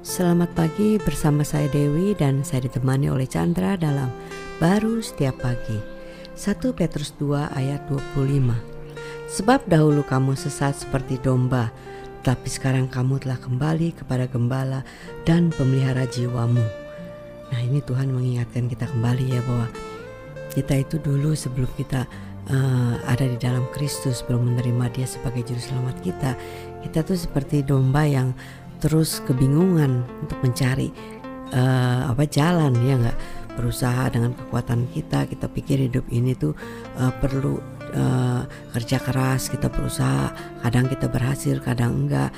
Selamat pagi bersama saya Dewi dan saya ditemani oleh Chandra dalam Baru Setiap Pagi 1 Petrus 2 ayat 25 Sebab dahulu kamu sesat seperti domba Tapi sekarang kamu telah kembali kepada gembala dan pemelihara jiwamu. Nah ini Tuhan mengingatkan kita kembali ya bahwa Kita itu dulu sebelum kita uh, ada di dalam Kristus belum menerima dia sebagai juru selamat kita kita tuh seperti domba yang terus kebingungan untuk mencari uh, apa jalan ya nggak? Berusaha dengan kekuatan kita kita pikir hidup ini tuh uh, perlu uh, kerja keras kita berusaha kadang kita berhasil kadang enggak.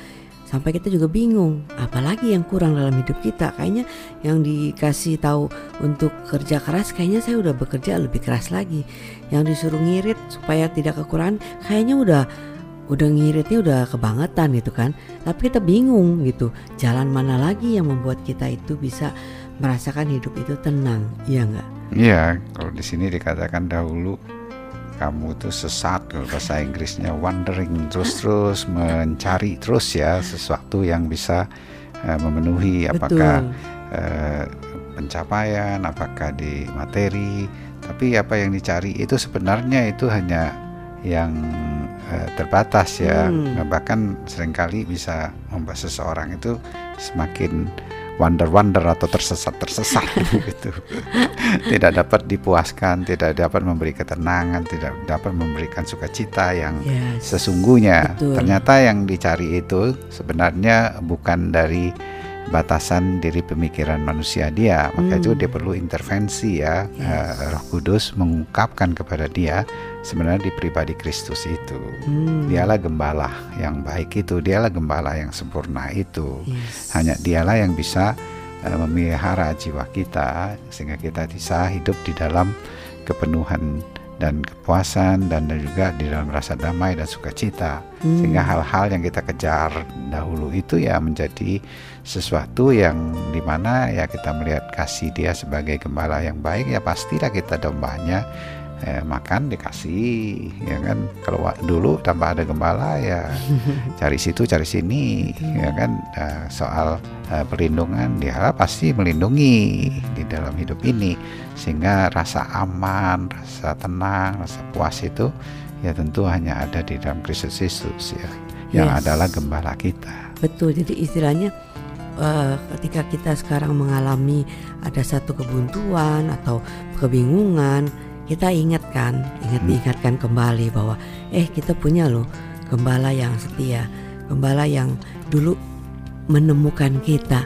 Sampai kita juga bingung apalagi yang kurang dalam hidup kita? Kayaknya yang dikasih tahu untuk kerja keras kayaknya saya udah bekerja lebih keras lagi. Yang disuruh ngirit supaya tidak kekurangan kayaknya udah udah ngiritnya udah kebangetan gitu kan. Tapi kita bingung gitu jalan mana lagi yang membuat kita itu bisa merasakan hidup itu tenang iya nggak? Iya kalau di sini dikatakan dahulu kamu tuh sesat kalau bahasa Inggrisnya wandering terus-terus mencari terus ya sesuatu yang bisa uh, memenuhi. Apakah uh, pencapaian apakah di materi tapi apa yang dicari itu sebenarnya itu hanya yang uh, terbatas ya hmm. Nah, bahkan sering kali bisa membuat seseorang itu semakin wonder-wonder atau tersesat-tersesat gitu tidak dapat dipuaskan tidak dapat memberi ketenangan tidak dapat memberikan sukacita yang yes. sesungguhnya Betul. ternyata yang dicari itu sebenarnya bukan dari batasan diri pemikiran manusia dia maka hmm. itu dia perlu intervensi ya yes. uh, Roh Kudus mengungkapkan kepada dia sebenarnya di pribadi Kristus itu hmm. dialah gembala yang baik itu dialah gembala yang sempurna itu yes. hanya dialah yang bisa uh, memelihara jiwa kita sehingga kita bisa hidup di dalam kepenuhan dan kepuasan dan juga di dalam rasa damai dan sukacita hmm. sehingga hal-hal yang kita kejar dahulu itu ya menjadi sesuatu yang di mana ya kita melihat kasih dia sebagai gembala yang baik ya pastilah kita dombanya eh, makan dikasih ya kan? Kalau dulu tanpa ada gembala ya cari situ cari sini ya kan? Nah, soal uh, perlindungan dia pasti melindungi di dalam hidup ini. Sehingga rasa aman rasa tenang rasa puas itu ya tentu hanya ada di dalam Kristus Yesus ya. Yang yes. adalah gembala kita. Betul jadi istilahnya uh, ketika kita sekarang mengalami ada satu kebuntuan atau kebingungan kita ingatkan, ingat hmm. diingatkan kembali bahwa eh kita punya loh gembala yang setia, gembala yang dulu menemukan kita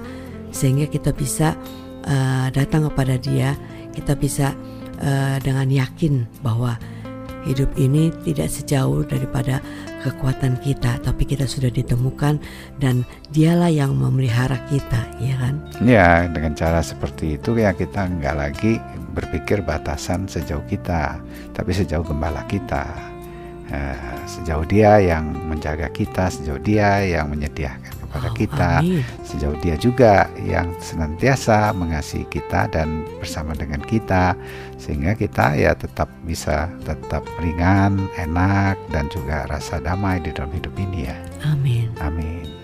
sehingga kita bisa uh, datang kepada dia, kita bisa uh, dengan yakin bahwa hidup ini tidak sejauh daripada kekuatan kita, tapi kita sudah ditemukan dan dialah yang memelihara kita, ya kan? Ya, dengan cara seperti itu ya kita nggak lagi berpikir batasan sejauh kita, tapi sejauh gembala kita. Uh, sejauh dia yang menjaga kita, sejauh dia yang menyediakan kepada oh, kita, amin. sejauh dia juga yang senantiasa mengasihi kita dan bersama dengan kita, sehingga kita ya tetap bisa tetap ringan, enak dan juga rasa damai di dalam hidup ini ya. Amin. Amin.